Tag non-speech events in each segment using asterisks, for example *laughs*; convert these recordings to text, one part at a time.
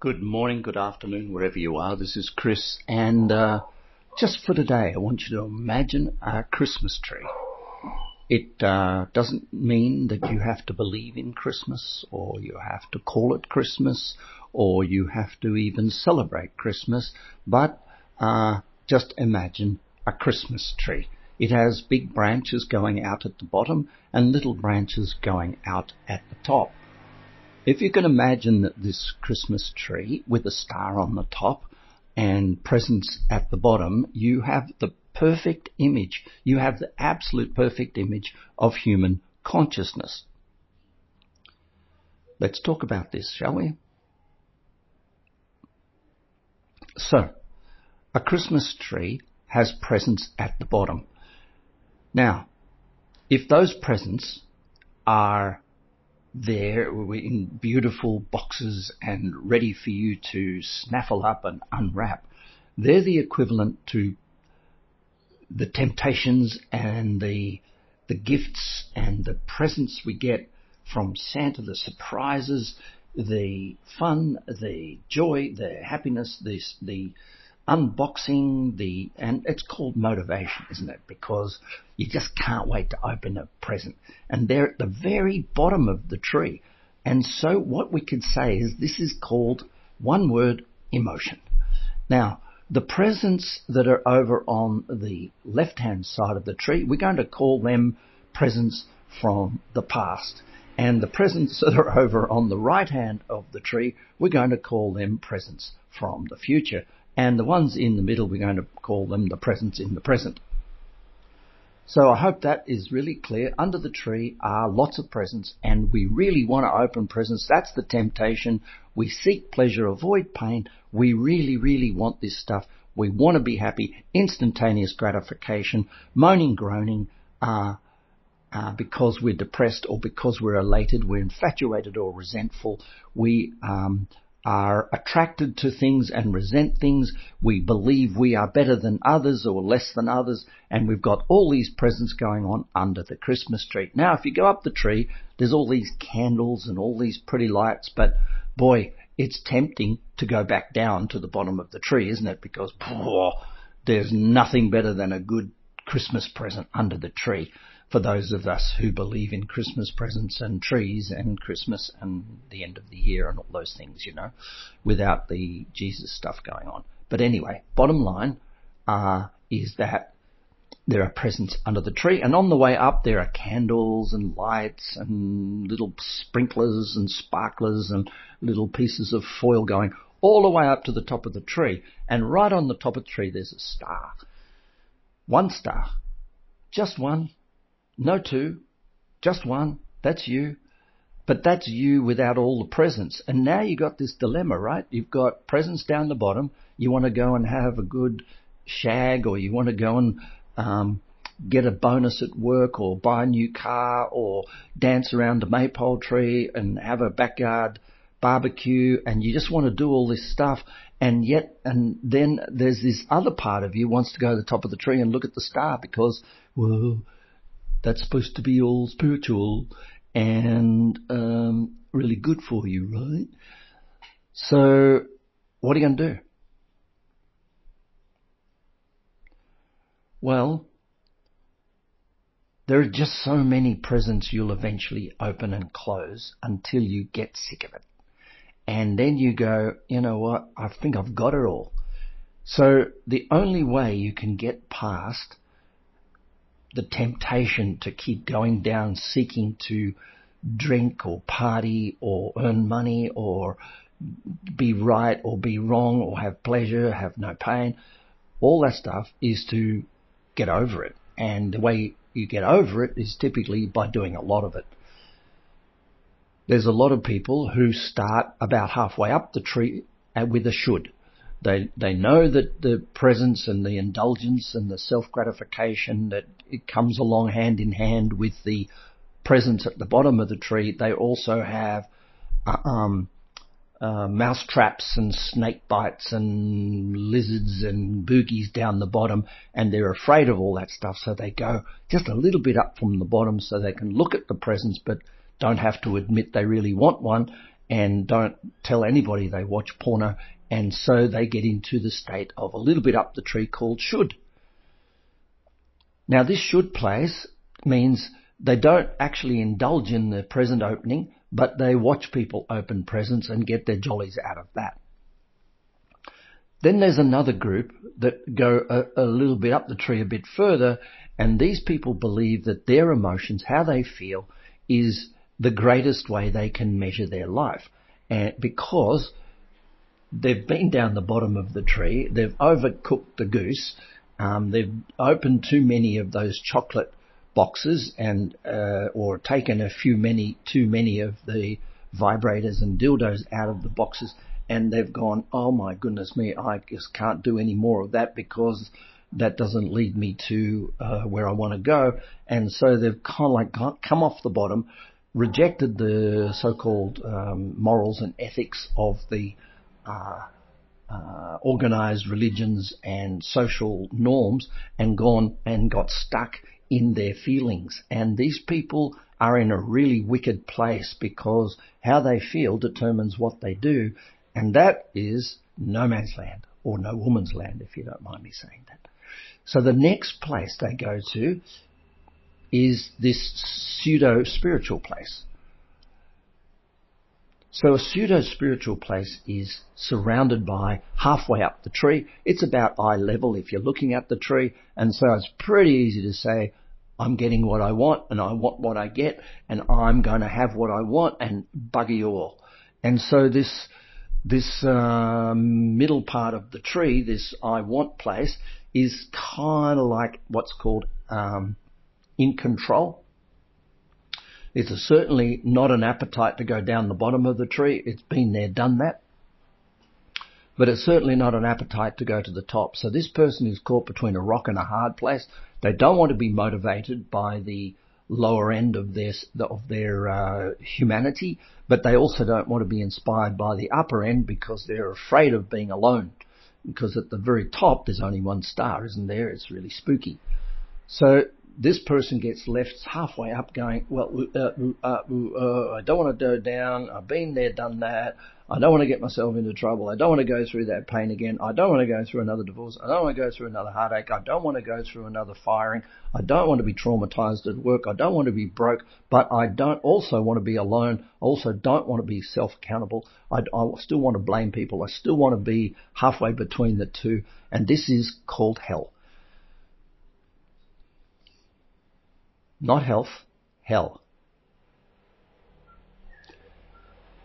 Good morning, good afternoon, wherever you are. This is Chris, and uh, just for today, I want you to imagine a Christmas tree. It uh, doesn't mean that you have to believe in Christmas, or you have to call it Christmas, or you have to even celebrate Christmas, but uh, just imagine a Christmas tree. It has big branches going out at the bottom and little branches going out at the top. If you can imagine that this Christmas tree with a star on the top and presents at the bottom, you have the perfect image. You have the absolute perfect image of human consciousness. Let's talk about this, shall we? So, a Christmas tree has presents at the bottom. Now, if those presents are there in beautiful boxes and ready for you to snaffle up and unwrap. They're the equivalent to the temptations and the the gifts and the presents we get from Santa, the surprises, the fun, the joy, the happiness, the the unboxing the, and it's called motivation, isn't it? Because you just can't wait to open a present. And they're at the very bottom of the tree. And so what we could say is this is called one word emotion. Now, the presents that are over on the left hand side of the tree, we're going to call them presents from the past. And the presents that are over on the right hand of the tree, we're going to call them presents from the future. And the ones in the middle, we're going to call them the presents in the present. So I hope that is really clear. Under the tree are lots of presents and we really want to open presents. That's the temptation. We seek pleasure, avoid pain. We really, really want this stuff. We want to be happy, instantaneous gratification, moaning, groaning, uh, uh, because we're depressed or because we're elated, we're infatuated or resentful. We um, are attracted to things and resent things. We believe we are better than others or less than others. And we've got all these presents going on under the Christmas tree. Now, if you go up the tree, there's all these candles and all these pretty lights, but boy, it's tempting to go back down to the bottom of the tree, isn't it? Because boy, there's nothing better than a good Christmas present under the tree for those of us who believe in Christmas presents and trees and Christmas and the end of the year and all those things, you know, without the Jesus stuff going on. But anyway, bottom line uh, is that there are presents under the tree, and on the way up there are candles and lights and little sprinklers and sparklers and little pieces of foil going all the way up to the top of the tree. And right on the top of the tree, there's a star. One star. Just one. No two, just one. That's you. But that's you without all the presents. And now you've got this dilemma, right? You've got presents down the bottom. You want to go and have a good shag or you want to go and um, get a bonus at work or buy a new car or dance around a maypole tree and have a backyard barbecue and you just want to do all this stuff and yet and then there's this other part of you wants to go to the top of the tree and look at the star because well that's supposed to be all spiritual and um, really good for you, right? So, what are you going to do? Well, there are just so many presents you'll eventually open and close until you get sick of it. And then you go, you know what, I think I've got it all. So the only way you can get past the temptation to keep going down seeking to drink or party or earn money or be right or be wrong or have pleasure, have no pain. All that stuff is to get over it. And the way you get over it is typically by doing a lot of it. There's a lot of people who start about halfway up the tree uh, with a should. They they know that the presents and the indulgence and the self gratification that it comes along hand in hand with the presents at the bottom of the tree. They also have uh, um, uh, mouse traps and snake bites and lizards and boogies down the bottom, and they're afraid of all that stuff. So they go just a little bit up from the bottom so they can look at the presents, but don't have to admit they really want one. and don't tell anybody they watch porno. And so they get into the state of a little bit up the tree called should. Now this should place means they don't actually indulge in the present opening, but they watch people open presents and get their jollies out of that. Then there's another group that go a, a, little bit up the tree a bit further, and these people believe that their emotions, how they feel, is the greatest way they can measure their life. And because they've been down the bottom of the tree, they've overcooked the goose, um, they've opened too many of those chocolate boxes and uh, or taken a few many too many of the vibrators and dildos out of the boxes and they've gone, oh my goodness me, I just can't do any more of that because that doesn't lead me to uh, where I want to go. And so they've kind of like come off the bottom, rejected the so-called um, morals and ethics of the uh, uh, organized religions and social norms and gone and got stuck in their feelings. And these people are in a really wicked place because how they feel determines what they do. And that is no man's land or no woman's land, if you don't mind me saying that. So the next place they go to is this pseudo spiritual place. So a pseudo spiritual place is surrounded by halfway up the tree. It's about eye level if you're looking at the tree. And so it's pretty easy to say, I'm getting what I want and I want what I get and I'm going to have what I want and bugger you all. And so this, this uh, middle part of the tree, this I want place, is kind of like what's called um, in control. It's certainly not an appetite to go down the bottom of the tree. It's been there, done that. But it's certainly not an appetite to go to the top. So this person is caught between a rock and a hard place. They don't want to be motivated by the lower end of their of their uh, humanity, but they also don't want to be inspired by the upper end because they're afraid of being alone. Because at the very top there's only one star, isn't there? It's really spooky. So this person gets left halfway up going, well, uh, uh, uh, I don't want to go down. I've been there, done that. I don't want to get myself into trouble. I don't want to go through that pain again. I don't want to go through another divorce. I don't want to go through another heartache. I don't want to go through another firing. I don't want to be traumatized at work. I don't want to be broke, but I don't also want to be alone. I also don't want to be self-accountable. I, I still want to blame people. I still want to be halfway between the two. And this is called hell. Not health, hell.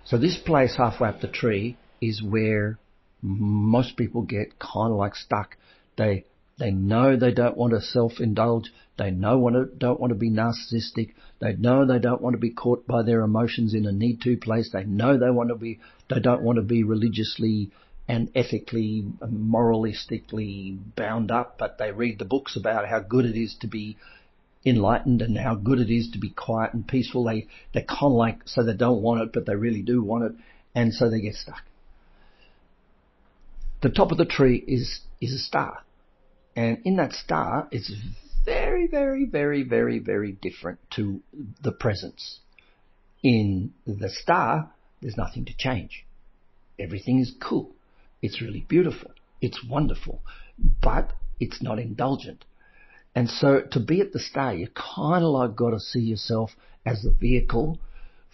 So this place halfway up the tree is where most people get kind of like stuck. They they know they don't want to self-indulge. They know want to, don't want to be narcissistic. They know they don't want to be caught by their emotions in a need to place. They know they want to be, they don't want to be religiously and ethically, moralistically bound up, but they read the books about how good it is to be enlightened and how good it is to be quiet and peaceful. They, they're kind of like, so they don't want it, but they really do want it. And so they get stuck. The top of the tree is, is a star. And in that star, it's very, very, very, very, very different to the presents. In the star, there's nothing to change. Everything is cool. It's really beautiful. It's wonderful. But it's not indulgent. And so to be at the star, you kind of like got to see yourself as the vehicle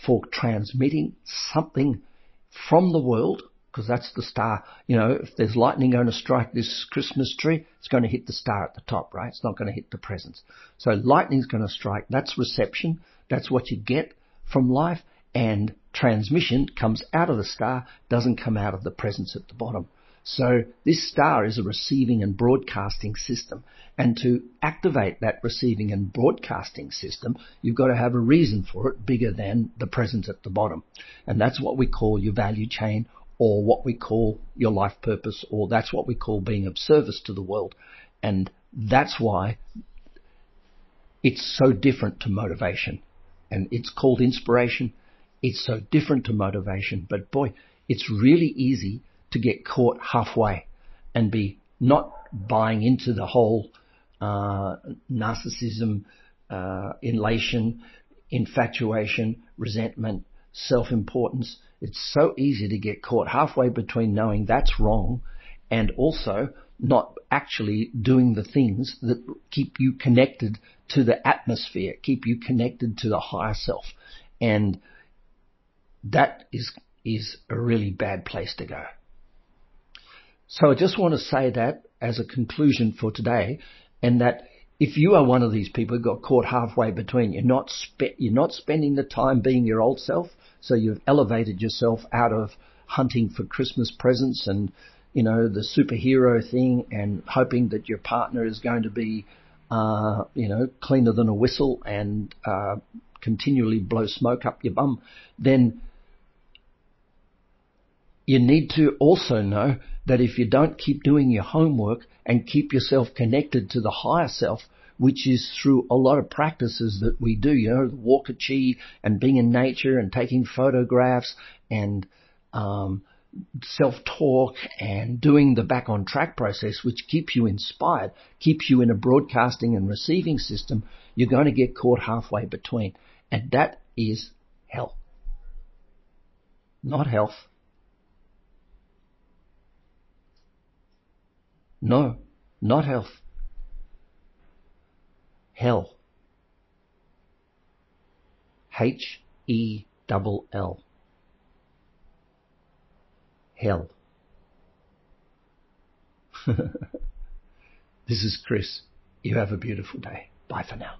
for transmitting something from the world, because that's the star. You know, if there's lightning going to strike this Christmas tree, it's going to hit the star at the top, right? It's not going to hit the presents. So lightning's going to strike. That's reception. That's what you get from life. And transmission comes out of the star, doesn't come out of the presents at the bottom. So this star is a receiving and broadcasting system. And to activate that receiving and broadcasting system, you've got to have a reason for it bigger than the present at the bottom. And that's what we call your value chain or what we call your life purpose or that's what we call being of service to the world. And that's why it's so different to motivation. And it's called inspiration. It's so different to motivation. But boy, it's really easy to get caught halfway and be not buying into the whole uh, narcissism, uh, elation, infatuation, resentment, self-importance. It's so easy to get caught halfway between knowing that's wrong and also not actually doing the things that keep you connected to the atmosphere, keep you connected to the higher self. And that is, is a really bad place to go. So I just want to say that as a conclusion for today and that if you are one of these people who got caught halfway between, you're not spe- you're not spending the time being your old self, so you've elevated yourself out of hunting for Christmas presents and you know the superhero thing and hoping that your partner is going to be uh, you know cleaner than a whistle and uh, continually blow smoke up your bum, then you need to also know that if you don't keep doing your homework and keep yourself connected to the higher self, which is through a lot of practices that we do, you know, the walk of chi and being in nature and taking photographs and um, self-talk and doing the back on track process, which keeps you inspired, keeps you in a broadcasting and receiving system, you're going to get caught halfway between. And that is hell. Not health. No, not health. Hell. H E double L. Hell. *laughs* this is Chris. You have a beautiful day. Bye for now.